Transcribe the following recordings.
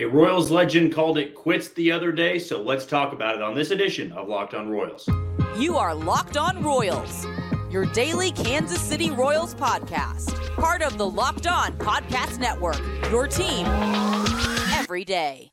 A Royals legend called it quits the other day, so let's talk about it on this edition of Locked On Royals. You are Locked On Royals, your daily Kansas City Royals podcast, part of the Locked On Podcast Network, your team every day.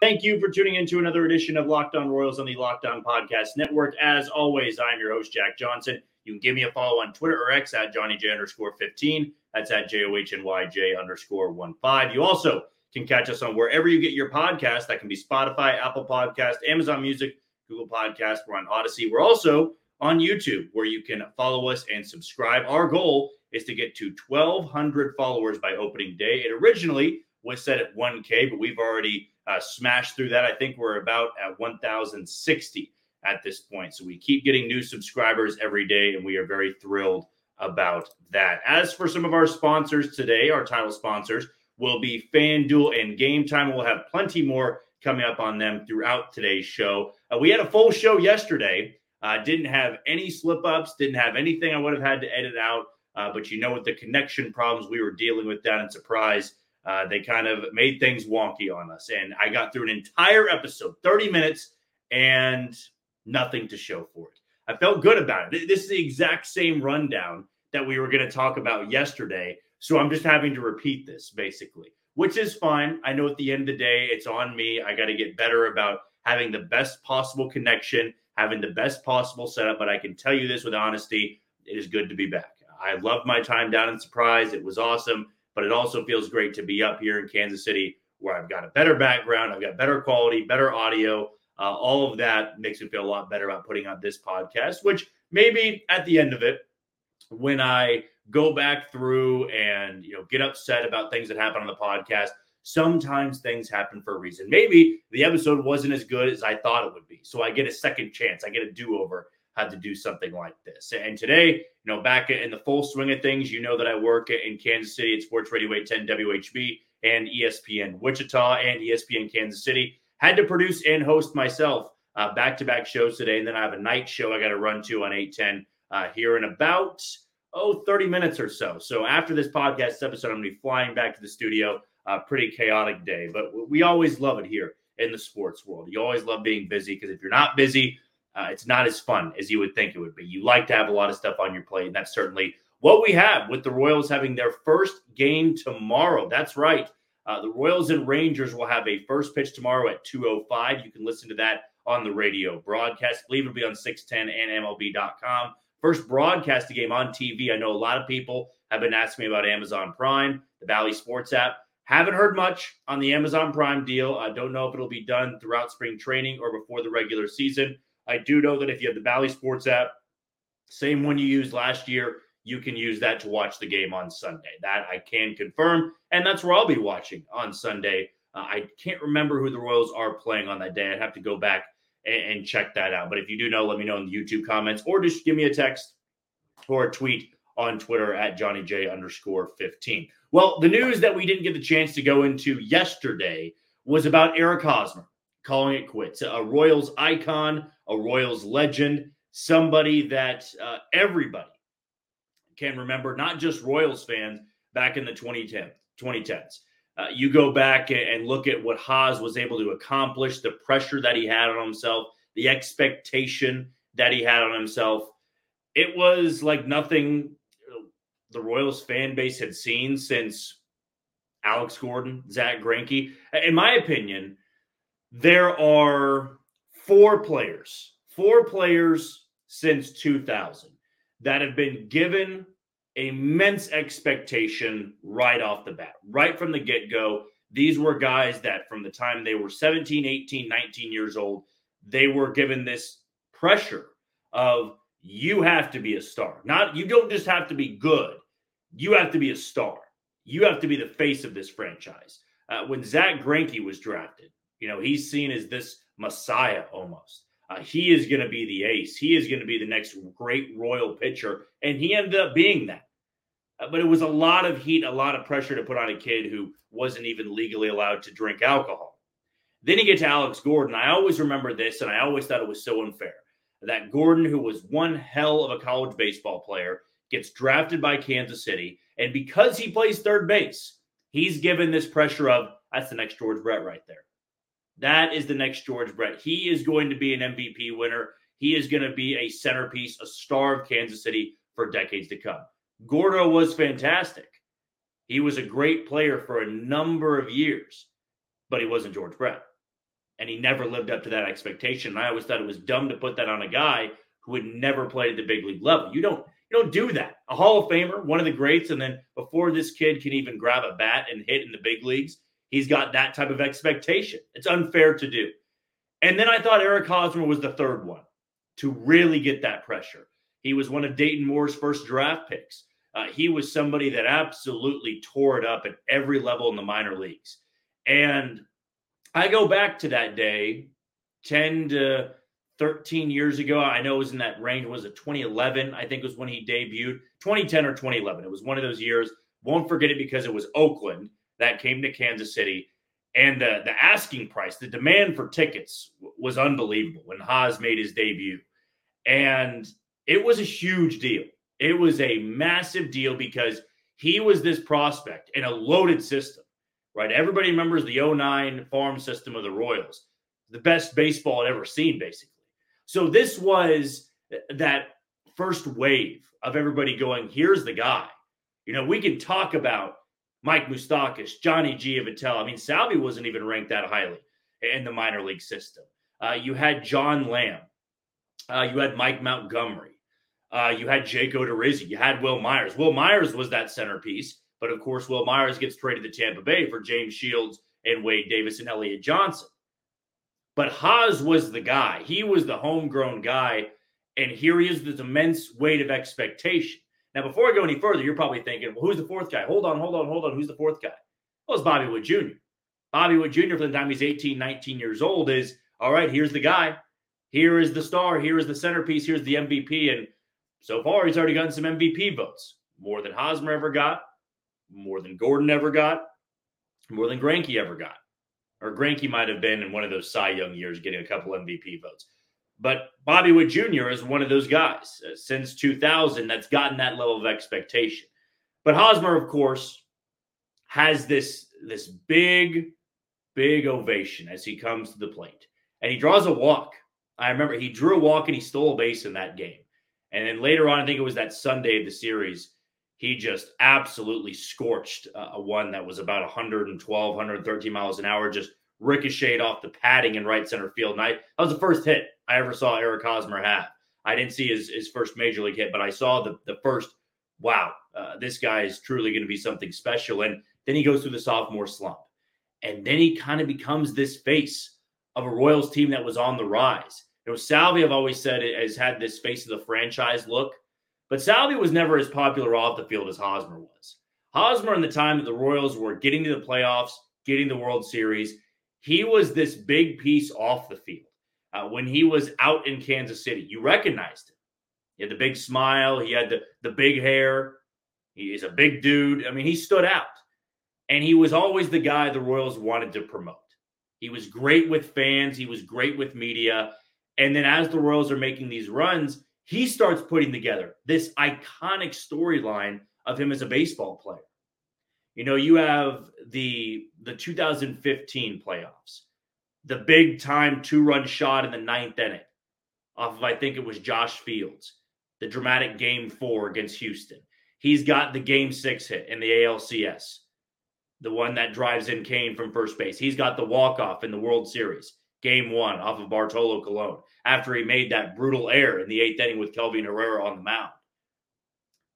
Thank you for tuning in to another edition of Locked On Royals on the Locked On Podcast Network. As always, I'm your host, Jack Johnson. You can give me a follow on Twitter or X at Johnny J underscore 15. That's at J O H N Y J underscore 1 5. You also can catch us on wherever you get your podcast. That can be Spotify, Apple Podcast, Amazon Music, Google Podcast. We're on Odyssey. We're also on YouTube where you can follow us and subscribe. Our goal is to get to 1,200 followers by opening day. It originally was set at 1K, but we've already uh, smashed through that. I think we're about at 1,060 at this point. So we keep getting new subscribers every day, and we are very thrilled about that. As for some of our sponsors today, our title sponsors will be FanDuel and Game Time. We'll have plenty more coming up on them throughout today's show. Uh, we had a full show yesterday. Uh, didn't have any slip ups, didn't have anything I would have had to edit out. Uh, but you know, with the connection problems we were dealing with down in Surprise, uh, they kind of made things wonky on us. And I got through an entire episode, 30 minutes, and nothing to show for it. I felt good about it. This is the exact same rundown that we were going to talk about yesterday. So I'm just having to repeat this basically, which is fine. I know at the end of the day, it's on me. I got to get better about having the best possible connection, having the best possible setup. But I can tell you this with honesty it is good to be back. I loved my time down in Surprise. It was awesome but it also feels great to be up here in Kansas City where I've got a better background, I've got better quality, better audio. Uh, all of that makes me feel a lot better about putting out this podcast, which maybe at the end of it, when I go back through and you know get upset about things that happen on the podcast, sometimes things happen for a reason. Maybe the episode wasn't as good as I thought it would be. So I get a second chance. I get a do-over had to do something like this. And today, you know, back in the full swing of things, you know that I work in Kansas City at Sports Radio 810 WHB and ESPN Wichita and ESPN Kansas City. Had to produce and host myself back to back shows today. And then I have a night show I got to run to on 810 uh, here in about, oh, 30 minutes or so. So after this podcast episode, I'm going to be flying back to the studio. Uh, pretty chaotic day, but we always love it here in the sports world. You always love being busy because if you're not busy, uh, it's not as fun as you would think it would be. You like to have a lot of stuff on your plate, and that's certainly what we have with the Royals having their first game tomorrow. That's right. Uh, the Royals and Rangers will have a first pitch tomorrow at 2.05. You can listen to that on the radio broadcast. I believe it'll be on 610 and MLB.com. First broadcast the game on TV. I know a lot of people have been asking me about Amazon Prime, the Bally Sports app. Haven't heard much on the Amazon Prime deal. I don't know if it'll be done throughout spring training or before the regular season. I do know that if you have the Bally Sports app, same one you used last year, you can use that to watch the game on Sunday. That I can confirm. And that's where I'll be watching on Sunday. Uh, I can't remember who the Royals are playing on that day. I'd have to go back and, and, check that out. But if you do know, let me know in the YouTube comments or just give me a text or a tweet on Twitter at Johnny J underscore 15. Well, the news that we didn't get the chance to go into yesterday was about Eric Hosmer calling it quits. A Royals icon, a Royals legend, somebody that uh, everybody can remember, not just Royals fans back in the 2010, 2010s. Uh, you go back and look at what Haas was able to accomplish, the pressure that he had on himself, the expectation that he had on himself. It was like nothing the Royals fan base had seen since Alex Gordon, Zack Greinke. In my opinion, there are four players, four players since 2000 that have been given immense expectation right off the bat, right from the get go. These were guys that from the time they were 17, 18, 19 years old, they were given this pressure of you have to be a star. Not you don't just have to be good, you have to be a star. You have to be the face of this franchise. Uh, when Zack Greinke was drafted, you know, he's seen as this messiah almost. Uh, he is going to be the ace. He is going to be the next great royal pitcher. And he ended up being that. Uh, but it was a lot of heat, a lot of pressure to put on a kid who wasn't even legally allowed to drink alcohol. Then you get to Alex Gordon. I always remember this, and I always thought it was so unfair that Gordon, who was one hell of a college baseball player, gets drafted by Kansas City. And because he plays third base, he's given this pressure of that's the next George Brett right there. That is the next George Brett. He is going to be an MVP winner. He is going to be a centerpiece, a star of Kansas City for decades to come. Gordo was fantastic. He was a great player for a number of years, but he wasn't George Brett. And he never lived up to that expectation. And I always thought it was dumb to put that on a guy who had never played at the big league level. You don't you don't do that. A Hall of Famer, one of the greats, and then before this kid can even grab a bat and hit in the big leagues, he's got that type of expectation. It's unfair to do. And then I thought Eric Hosmer was the third one to really get that pressure. He was one of Dayton Moore's first draft picks. Uh, he was somebody that absolutely tore it up at every level in the minor leagues. And I go back to that day, 10 to 13 years ago. I know it was in that range. Was it 2011? I think was when he debuted. 2010 or 2011. It was one of those years. Won't forget it because it was Oakland that came to Kansas City. And the, the asking price, the demand for tickets was unbelievable when Haas made his debut. And it was a huge deal. It was a massive deal because he was this prospect in a loaded system, right? Everybody remembers the 09 farm system of the Royals, the best baseball I'd ever seen, basically. So this was uh, that first wave of everybody going, here's the guy. You know, we can talk about Mike Moustakas, Johnny Giavotella. I mean, Salvy wasn't even ranked that highly in the minor league system. Uh, you had John Lamb. Uh, you had Mike Montgomery. Uh, you had Jake Odorizzi. You had Wil Myers. Wil Myers was that centerpiece, but of course, Wil Myers gets traded to Tampa Bay for James Shields and Wade Davis and Elliot Johnson. But Haas was the guy. He was the homegrown guy. And here he is, this immense weight of expectation. Now, before I go any further, you're probably thinking, well, who's the fourth guy? Hold on, hold on, hold on. Who's the fourth guy? Well, it's Bobby Witt Jr. Bobby Witt Jr., from the time he's 18, 19 years old, is all right, here's the guy. Here is the star. Here is the centerpiece. Here's the MVP. And so far, he's already gotten some MVP votes, more than Hosmer ever got, more than Gordon ever got, more than Greinke ever got. Or Greinke might have been in one of those Cy Young years getting a couple MVP votes. But Bobby Witt Jr. is one of those guys uh, since 2000 that's gotten that level of expectation. But Hosmer, of course, has this this big, big ovation as he comes to the plate, and he draws a walk. I remember he drew a walk and he stole a base in that game. And then later on, I think it was that Sunday of the series, he just absolutely scorched uh, a one that was about 112, 113 miles an hour, just ricocheted off the padding in right center field. And I, that was the first hit I ever saw Eric Hosmer have. I didn't see his, his first major league hit, but I saw the, the first, wow, uh, this guy is truly going to be something special. And then he goes through the sophomore slump. And then he kind of becomes this face of a Royals team that was on the rise. You know, Salvy, I've always said, has had this face of the franchise look, but Salvy was never as popular off the field as Hosmer was. Hosmer, in the time that the Royals were getting to the playoffs, getting the World Series, he was this big piece off the field. Uh, when he was out in Kansas City, you recognized him. He had the big smile, he had the, the big hair. He is a big dude. I mean, he stood out. And he was always the guy the Royals wanted to promote. He was great with fans, he was great with media. And then as the Royals are making these runs, he starts putting together this iconic storyline of him as a baseball player. You know, you have the the 2015 playoffs, the big time two run shot in the ninth inning off of I think it was Josh Fields, the dramatic game four against Houston. He's got the game six hit in the ALCS, the one that drives in Cain from first base. He's got the walk off in the World Series game one off of Bartolo Colon after he made that brutal error in the eighth inning with Kelvin Herrera on the mound.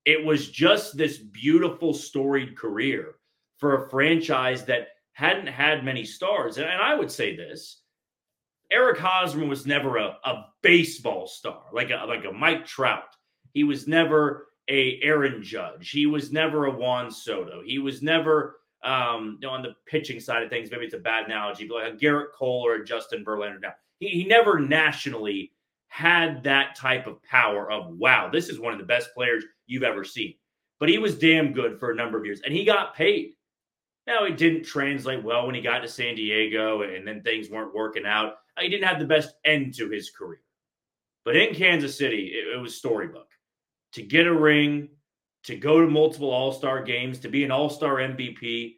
It was just this beautiful storied career for a franchise that hadn't had many stars. And, I would say this Eric Hosmer was never a, a baseball star, like a, like a Mike Trout. He was never a Aaron Judge. He was never a Juan Soto. He was never um, you know, on the pitching side of things, maybe it's a bad analogy, but like a Gerrit Cole or a Justin Verlander. Now, he, he never nationally had that type of power of, wow, this is one of the best players you've ever seen. But he was damn good for a number of years and he got paid. Now, it didn't translate well when he got to San Diego and then things weren't working out. He didn't have the best end to his career. But in Kansas City, it, it was storybook. To get a ring, to go to multiple All Star games, to be an All Star MVP,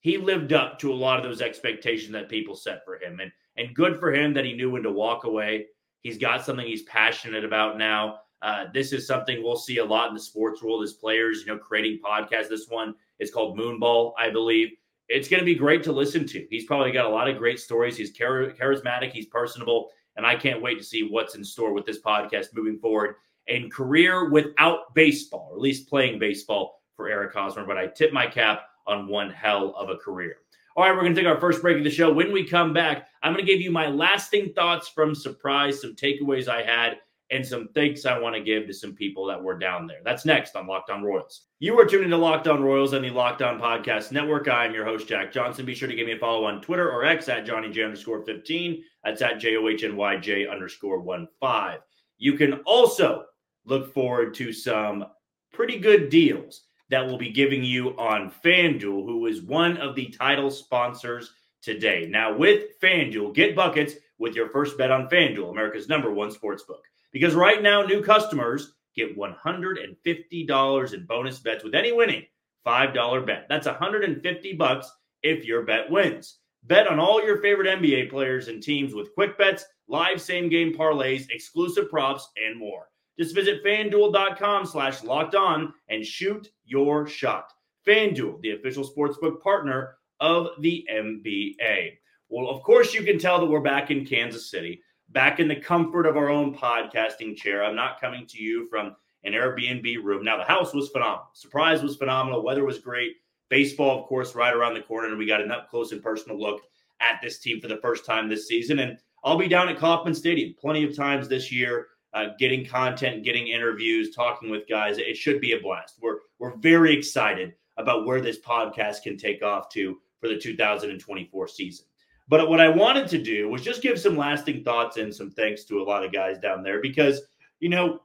he lived up to a lot of those expectations that people set for him. And, and good for him that he knew when to walk away. He's got something he's passionate about now. Uh, this is something we'll see a lot in the sports world as players, you know, creating podcasts. This one is called Moonball, I believe. It's going to be great to listen to. He's probably got a lot of great stories. He's char- charismatic, he's personable, and I can't wait to see what's in store with this podcast moving forward. And career without baseball, or at least playing baseball for Eric Hosmer. But I tip my cap on one hell of a career. All right, we're going to take our first break of the show. When we come back, I'm going to give you my lasting thoughts from Surprise, some takeaways I had, and some thanks I want to give to some people that were down there. That's next on Locked On Royals. You are tuning to Locked On Royals on the Locked On Podcast Network. I am your host, Jack Johnson. Be sure to give me a follow on Twitter or X at Johnny J underscore 15. That's at J O H N Y J underscore 1 5. You can also look forward to some pretty good deals that we'll be giving you on FanDuel, who is one of the title sponsors today. Now, with FanDuel, get buckets with your first bet on FanDuel, America's number one sports book. Because right now, new customers get $150 in bonus bets with any winning $5 bet. That's 150 bucks if your bet wins. Bet on all your favorite NBA players and teams with quick bets, live same game parlays, exclusive props, and more. Just visit fanduel.com slash locked on and shoot your shot. FanDuel, the official sportsbook partner of the NBA. Well, of course, you can tell that we're back in Kansas City, back in the comfort of our own podcasting chair. I'm not coming to you from an Airbnb room. Now, the house was phenomenal. Surprise was phenomenal. Weather was great. Baseball, of course, right around the corner. And we got an up close and personal look at this team for the first time this season. And I'll be down at Kauffman Stadium plenty of times this year uh, getting content, getting interviews, talking with guys. It should be a blast. We're we're very excited about where this podcast can take off to for the 2024 season. But what I wanted to do was just give some lasting thoughts and some thanks to a lot of guys down there because you know,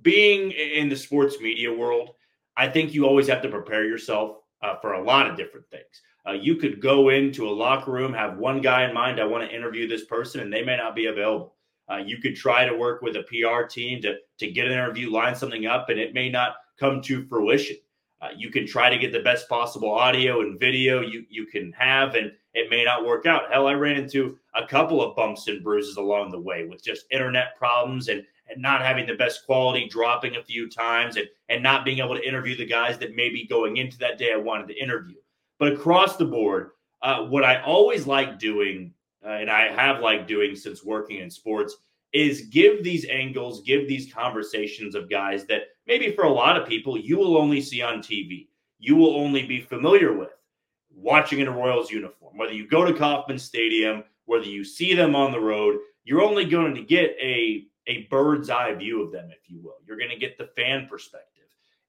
being in the sports media world, I think you always have to prepare yourself uh, for a lot of different things. Uh, you could go into a locker room, have one guy in mind, I want to interview this person, and they may not be available. Uh, you could try to work with a PR team to, to get an interview, line something up, and it may not come to fruition. Uh, you can try to get the best possible audio and video you, you can have, and it may not work out. Hell, I ran into a couple of bumps and bruises along the way with just internet problems and, and not having the best quality, dropping a few times, and, and not being able to interview the guys that maybe going into that day I wanted to interview. But across the board, uh, what I always like doing uh, and I have liked doing since working in sports, is give these angles, give these conversations of guys that maybe for a lot of people you will only see on TV, you will only be familiar with watching in a Royals uniform. Whether you go to Kauffman Stadium, whether you see them on the road, you're only going to get a a bird's eye view of them, if you will. You're going to get the fan perspective.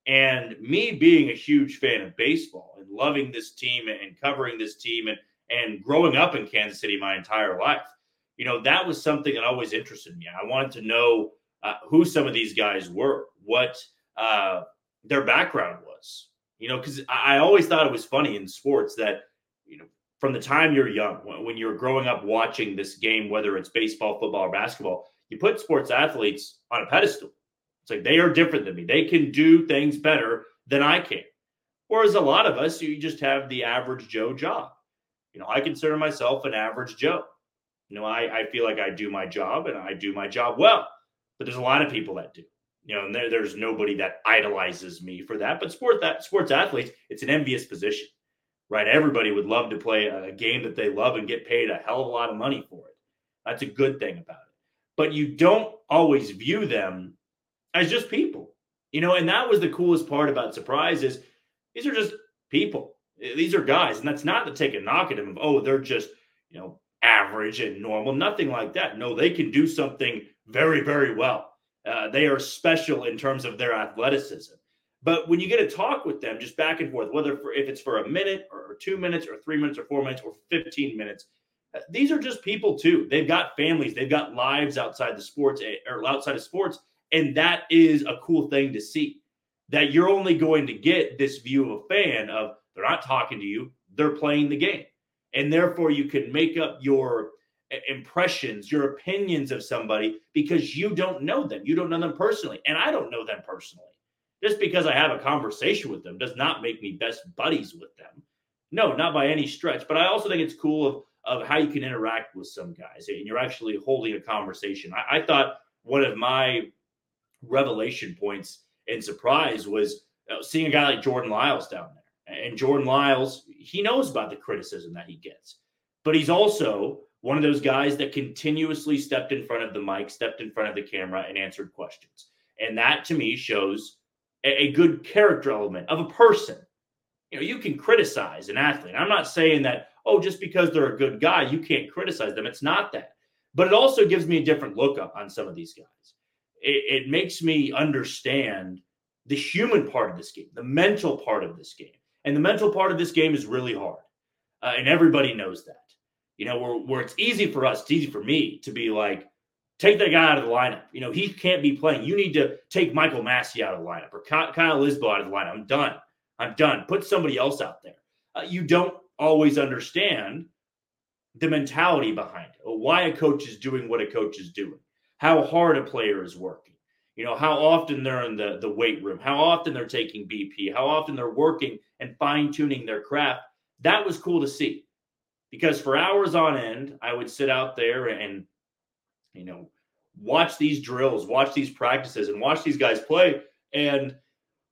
And me being a huge fan of baseball and loving this team and covering this team and and growing up in Kansas City my entire life, you know, that was something that always interested me. I wanted to know uh, who some of these guys were, what uh, their background was, you know, because I, always thought it was funny in sports that, you know, from the time you're young, when, when you're growing up watching this game, whether it's baseball, football, or basketball, you put sports athletes on a pedestal. It's like they are different than me. They can do things better than I can. Whereas a lot of us, you just have the average Joe job. You know, I consider myself an average Joe. You know, I, I feel like I do my job and I do my job well, but there's a lot of people that do. You know, and there, there's nobody that idolizes me for that. But sport that sports athletes, it's an envious position, right? Everybody would love to play a game that they love and get paid a hell of a lot of money for it. That's a good thing about it. But you don't always view them as just people, you know. And that was the coolest part about Surprise is these are just people these are guys, and that's not to take a knock at them of, oh, they're just, you know, average and normal. Nothing like that. No, they can do something very, very well. Uh, they are special in terms of their athleticism. But when you get to talk with them, just back and forth, whether for, if it's for a minute or two minutes or three minutes or four minutes or 15 minutes, uh, these are just people too. They've got families, they've got lives outside the sports eh, or outside of sports. And that is a cool thing to see that you're only going to get this view of a fan of They're not talking to you. They're playing the game. And therefore, you can make up your impressions, your opinions of somebody because you don't know them. You don't know them personally. And I don't know them personally. Just because I have a conversation with them does not make me best buddies with them. No, not by any stretch. But I also think it's cool of, of how you can interact with some guys and you're actually holding a conversation. I, I thought one of my revelation points and surprise was uh, seeing a guy like Jordan Lyles down there. And Jordan Lyles, he knows about the criticism that he gets, but he's also one of those guys that continuously stepped in front of the mic, stepped in front of the camera, and answered questions. And that to me shows a, good character element of a person. You know, you can criticize an athlete. I'm not saying that, oh, just because they're a good guy, you can't criticize them. It's not that. But it also gives me a different look up on some of these guys. It, it makes me understand the human part of this game, the mental part of this game. And the mental part of this game is really hard. Uh, and everybody knows that. You know, where, where it's easy for us, it's easy for me to be like, take that guy out of the lineup. You know, he can't be playing. You need to take Michael Massey out of the lineup or Kyle Isbel out of the lineup. I'm done. I'm done. Put somebody else out there. Uh, you don't always understand the mentality behind it, why a coach is doing what a coach is doing, how hard a player is working you know how often they're in the, the weight room how often they're taking bp how often they're working and fine-tuning their craft that was cool to see because for hours on end i would sit out there and you know watch these drills watch these practices and watch these guys play. And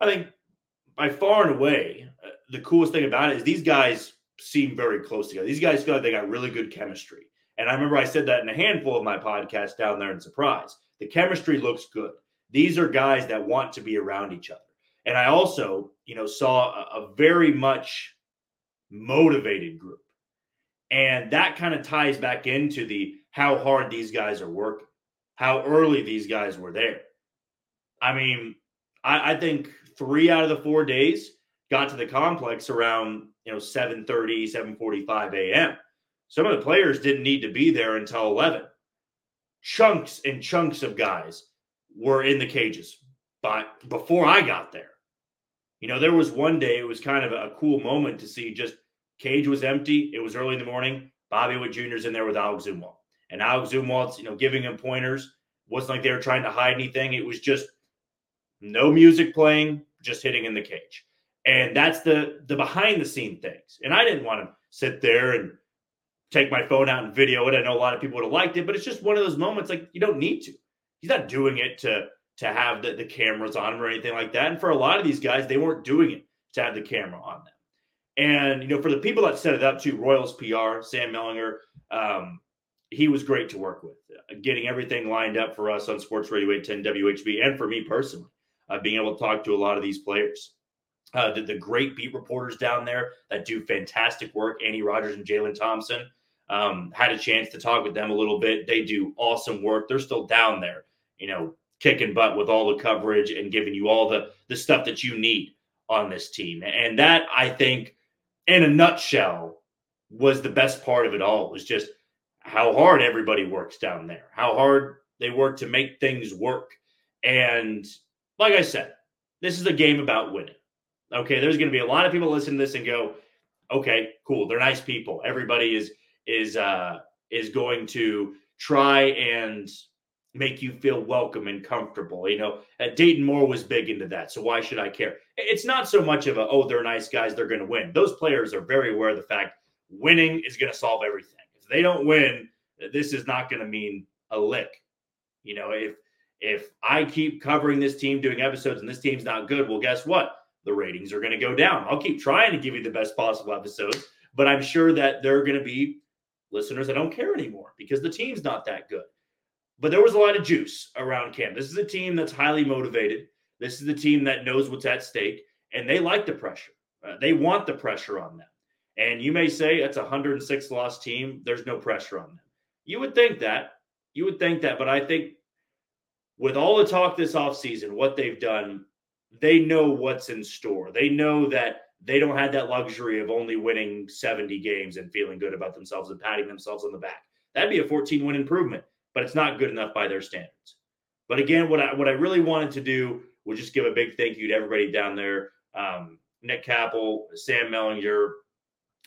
i think by far and away uh, the coolest thing about it is these guys seem very close together. These guys feel like they got really good chemistry. And i remember i said that in a handful of my podcasts down there in surprise. The chemistry looks good. These are guys that want to be around each other. And I also, you know, saw a, a very much motivated group. And that kind of ties back into the how hard these guys are working, how early these guys were there. I mean, I, I think three out of the four days got to the complex around, you know, 7 30, 7 45 a.m. Some of the players didn't need to be there until 11. Chunks and chunks of guys were in the cages. But before I got there, you know, there was one day it was kind of a cool moment to see just cage was empty. It was early in the morning. Bobby Witt Jr.'s in there with Alex Zumwalt. And Alex Zumwalt's, you know, giving him pointers. Wasn't like they were trying to hide anything. It was just no music playing, just hitting in the cage. And that's the the behind the scene things. And I didn't want to sit there and take my phone out and video it. I know a lot of people would have liked it, but it's just one of those moments like you don't need to he's not doing it to to have the, the cameras on him or anything like that. And for a lot of these guys, they weren't doing it to have the camera on them. And you know, for the people that set it up to Royals PR, Sam Mellinger, um, he was great to work with, uh, getting everything lined up for us on Sports Radio 810 WHB, and for me personally, uh, being able to talk to a lot of these players. Uh, the, the, great beat reporters down there that do fantastic work, Annie Rogers and Jaylon Thompson. Um, had a chance to talk with them a little bit. They do awesome work. They're still down there you know, kicking butt with all the coverage and giving you all the the stuff that you need on this team. And that I think in a nutshell was the best part of it all It was just how hard everybody works down there. How hard they work to make things work. And like I said, this is a game about winning. Okay, there's going to be a lot of people listen to this and go, "Okay, cool. They're nice people. Everybody is is uh is going to try and make you feel welcome and comfortable. You know, uh, Dayton Moore was big into that. So why should I care? It's not so much of a, oh, they're nice guys, they're going to win. Those players are very aware of the fact winning is going to solve everything. If they don't win, this is not going to mean a lick. You know, if if I keep covering this team doing episodes and this team's not good, well, guess what? The ratings are going to go down. I'll keep trying to give you the best possible episodes, but I'm sure that there are going to be listeners that don't care anymore because the team's not that good. But there was a lot of juice around camp. This is a team that's highly motivated. This is the team that knows what's at stake, and they like the pressure. Uh, they want the pressure on them. And you may say it's a 106 loss team. There's no pressure on them. You would think that. You would think that. But I think with all the talk this offseason, what they've done, they know what's in store. They know that they don't have that luxury of only winning 70 games and feeling good about themselves and patting themselves on the back. That'd be a 14 win improvement but it's not good enough by their standards. But again, what I what I really wanted to do was just give a big thank you to everybody down there. Um, Nick Capel, Sam Mellinger,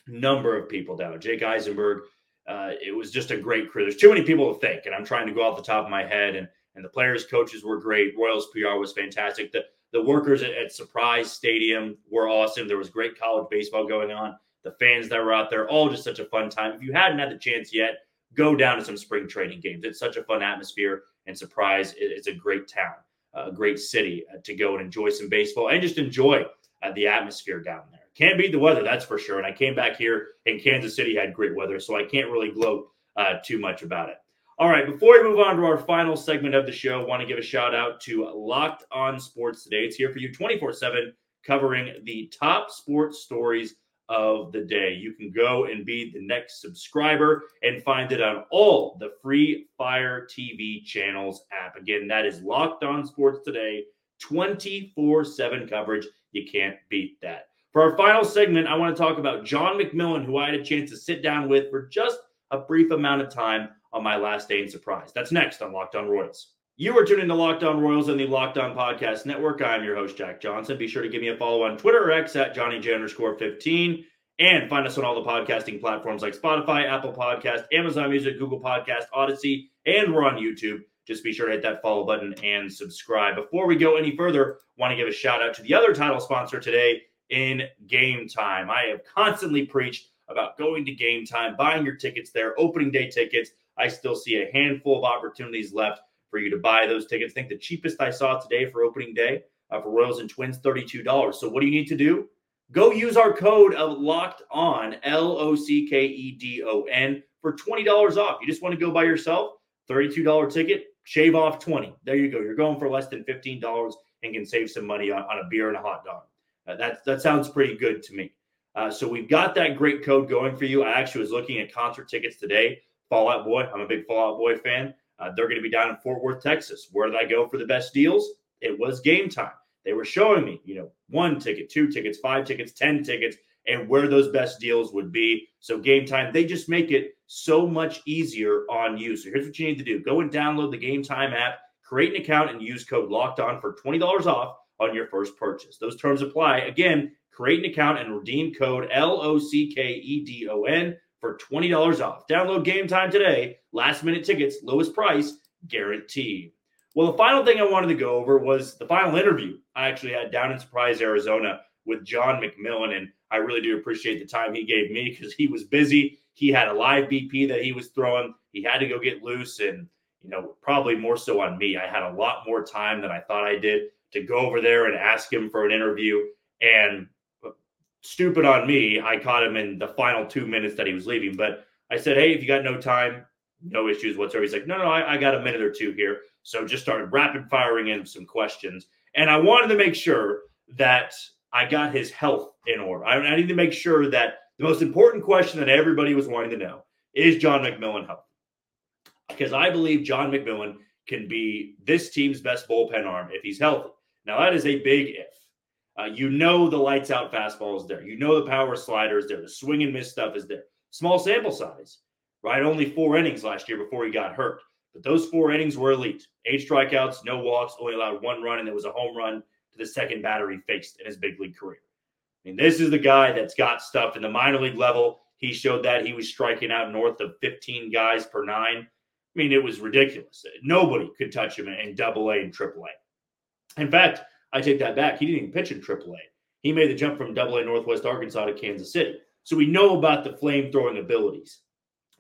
number of people down. Jake Eisenberg. Uh, it was just a great crew. There's too many people to thank, and I'm trying to go off the top of my head. And and the players, coaches were great. Royals PR was fantastic. The the workers at, at Surprise Stadium were awesome. There was great college baseball going on. The fans that were out there, all just such a fun time. If you hadn't had the chance yet, go down to some spring training games. It's such a fun atmosphere and surprise. It's a great town, a great city uh, to go and enjoy some baseball and just enjoy uh, the atmosphere down there. Can't beat the weather, that's for sure. And I came back here and Kansas City had great weather, so I can't really gloat uh, too much about it. All right, before we move on to our final segment of the show, I want to give a shout out to Locked On Sports Today. It's here for you 24 7, covering the top sports stories of the day. You can go and be the next subscriber and find it on all the free Fire TV channels app. Again, that is Locked On Sports Today, 24 7 coverage. You can't beat that. For our final segment, I want to talk about John McMillon, who I had a chance to sit down with for just a brief amount of time on my last day in surprise. That's next on Locked On Royals. You are tuning to Locked On Royals and the Locked On Podcast Network. I'm your host, Jack Johnson. Be sure to give me a follow on Twitter or X at Johnny underscore 15. And find us on all the podcasting platforms like Spotify, Apple Podcast, Amazon Music, Google Podcast, Odyssey, and we're on YouTube. Just be sure to hit that follow button and subscribe. Before we go any further, want to give a shout out to the other title sponsor today in Game Time. I have constantly preached about going to Game Time, buying your tickets there, opening day tickets. I still see a handful of opportunities left for you to buy those tickets. I think the cheapest I saw today for opening day uh, for Royals and Twins, $32. So what do you need to do? Go use our code of locked on, L O C K E D O N, for $20 off. You just want to go by yourself, $32 ticket, shave off 20. There you go. You're going for less than $15 and can save some money on, on a beer and a hot dog. Uh, that, that sounds pretty good to me. Uh, so we've got that great code going for you. I actually was looking at concert tickets today. Fall Out Boy, I'm a big Fall Out Boy fan. Uh, they're going to be down in Fort Worth, Texas. Where did I go for the best deals? It was game time. They were showing me, you know, one ticket, two tickets, five tickets, 10 tickets, and where those best deals would be. So, game time, they just make it so much easier on you. So, here's what you need to do go and download the Game Time app, create an account, and use code locked on for $20 off on your first purchase. Those terms apply. Again, create an account and redeem code L O C K E D O N for $20 off. Download game time today. Last minute tickets, lowest price guaranteed. Well, the final thing I wanted to go over was the final interview I actually had down in Surprise, Arizona with John McMillon. And I really do appreciate the time he gave me because he was busy. He had a live BP that he was throwing. He had to go get loose and, you know, probably more so on me. I had a lot more time than I thought I did to go over there and ask him for an interview. And uh, stupid on me, I caught him in the final two minutes that he was leaving. But I said, hey, if you got no time, no issues whatsoever. He's like, no, no, I, I got a minute or two here. So just started rapid firing in some questions. And I wanted to make sure that I got his health in order. I, I need to make sure that the most important question that everybody was wanting to know is John McMillon healthy? Because I believe John McMillon can be this team's best bullpen arm if he's healthy. Now, that is a big if. Uh, you know the lights out fastball is there. You know the power slider is there. The swing and miss stuff is there. Small sample size, right? Only four innings last year before he got hurt. But those four innings were elite. Eight strikeouts, no walks, only allowed one run, and it was a home run to the second batter he faced in his big league career. I mean, this is the guy that's got stuff in the minor league level. He showed that he was striking out north of 15 guys per nine. I mean, it was ridiculous. Nobody could touch him in double A and triple A. In fact, I take that back. He didn't even pitch in triple A. He made the jump from Double A Northwest Arkansas to Kansas City. So we know about the flame throwing abilities.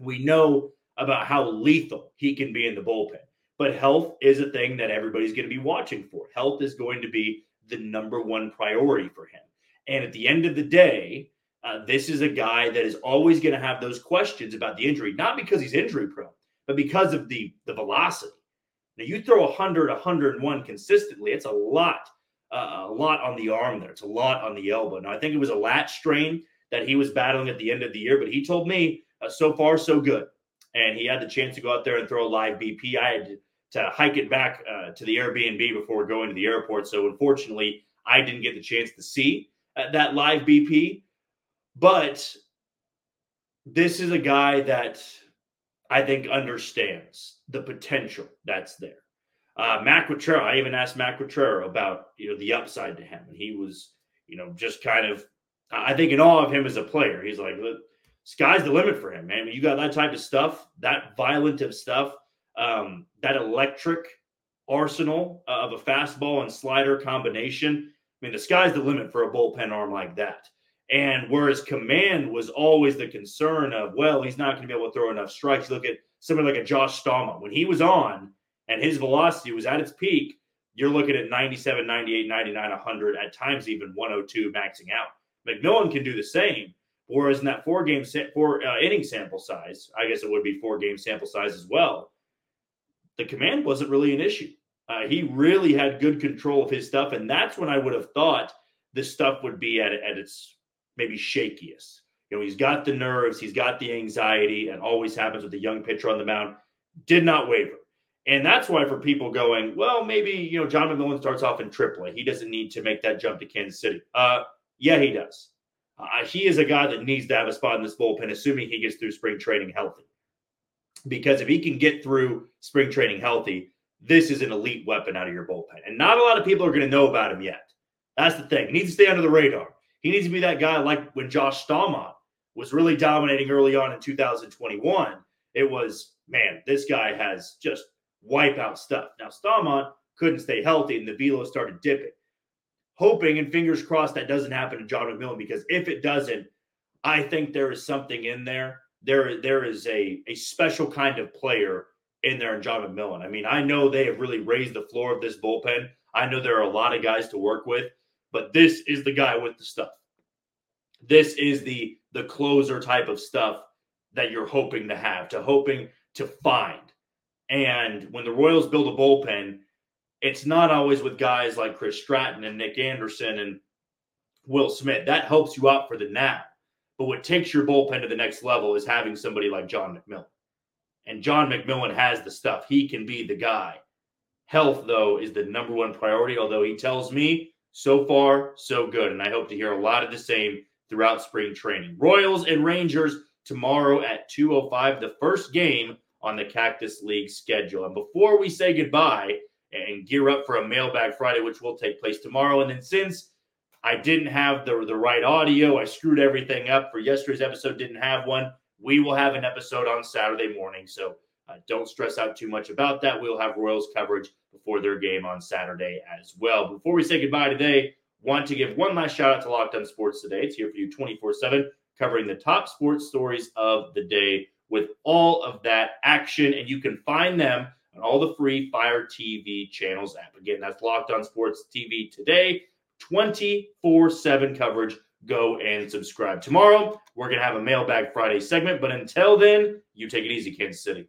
We know about how lethal he can be in the bullpen. But health is a thing that everybody's going to be watching for. Health is going to be the number one priority for him. And at the end of the day, uh, this is a guy that is always going to have those questions about the injury, not because he's injury prone, but because of the the velocity. Now you throw 100, 101 consistently, it's a lot uh, a lot on the arm there. It's a lot on the elbow. Now, I think it was a lat strain that he was battling at the end of the year, but he told me uh, so far, so good. And he had the chance to go out there and throw a live BP. I had to, hike it back uh, to the Airbnb before going to the airport. So, unfortunately, I didn't get the chance to see uh, that live BP. But this is a guy that I think understands the potential that's there. Uh, Matt Quatraro, I even asked Matt Quatraro about you know the upside to him, and he was you know, just kind of, I think, in awe of him as a player. He's like, sky's the limit for him, man. you got that type of stuff, that violent of stuff, um, that electric arsenal of a fastball and slider combination. I mean, the sky's the limit for a bullpen arm like that. And whereas command was always the concern of, well, he's not going to be able to throw enough strikes. Look at somebody like a Josh Staumont. When he was on and his velocity was at its peak, you're looking at 97, 98, 99, 100, at times even 102 maxing out. McMillon can do the same. Whereas in that four game, four uh, inning sample size, I guess it would be four game sample size as well, the command wasn't really an issue. Uh, he really had good control of his stuff. And that's when I would have thought this stuff would be at, at its maybe shakiest. You know, he's got the nerves, he's got the anxiety, and always happens with a young pitcher on the mound. Did not waver. And that's why for people going, well, maybe, you know, John McMillon starts off in AAA. He doesn't need to make that jump to Kansas City. Uh, yeah, he does. Uh, he is a guy that needs to have a spot in this bullpen, assuming he gets through spring training healthy. Because if he can get through spring training healthy, this is an elite weapon out of your bullpen. And not a lot of people are going to know about him yet. That's the thing. He needs to stay under the radar. He needs to be that guy like when Josh Staumont was really dominating early on in 2021. It was, man, this guy has just wipeout stuff. Now, Staumont couldn't stay healthy and the velo started dipping. Hoping and fingers crossed that doesn't happen to John McMillon because if it doesn't, I think there is something in there. There, there is a, a special kind of player in there in John McMillon. I mean, I know they have really raised the floor of this bullpen. I know there are a lot of guys to work with, but this is the guy with the stuff. This is the the closer type of stuff that you're hoping to have, to hoping to find. And when the Royals build a bullpen, it's not always with guys like Chris Stratton and Nick Anderson and Will Smith. That helps you out for the now. But what takes your bullpen to the next level is having somebody like John McMillon. And John McMillon has the stuff. He can be the guy. Health, though, is the number one priority, although he tells me so far, so good. And I hope to hear a lot of the same throughout spring training. Royals and Rangers tomorrow at 2:05, the first game on the Cactus League schedule. And before we say goodbye and gear up for a mailbag Friday, which will take place tomorrow, and then since I didn't have the, the right audio, I screwed everything up for yesterday's episode, didn't have one. We will have an episode on Saturday morning. So uh, don't stress out too much about that. We'll have Royals coverage before their game on Saturday as well. Before we say goodbye today, want to give one last shout out to Locked On Sports today. It's here for you 24 7, covering the top sports stories of the day with all of that action. And you can find them on all the free Fire TV channels app. Again, that's Locked On Sports TV today, 24 7 coverage. Go and subscribe. Tomorrow, we're going to have a Mailbag Friday segment. But until then, you take it easy, Kansas City.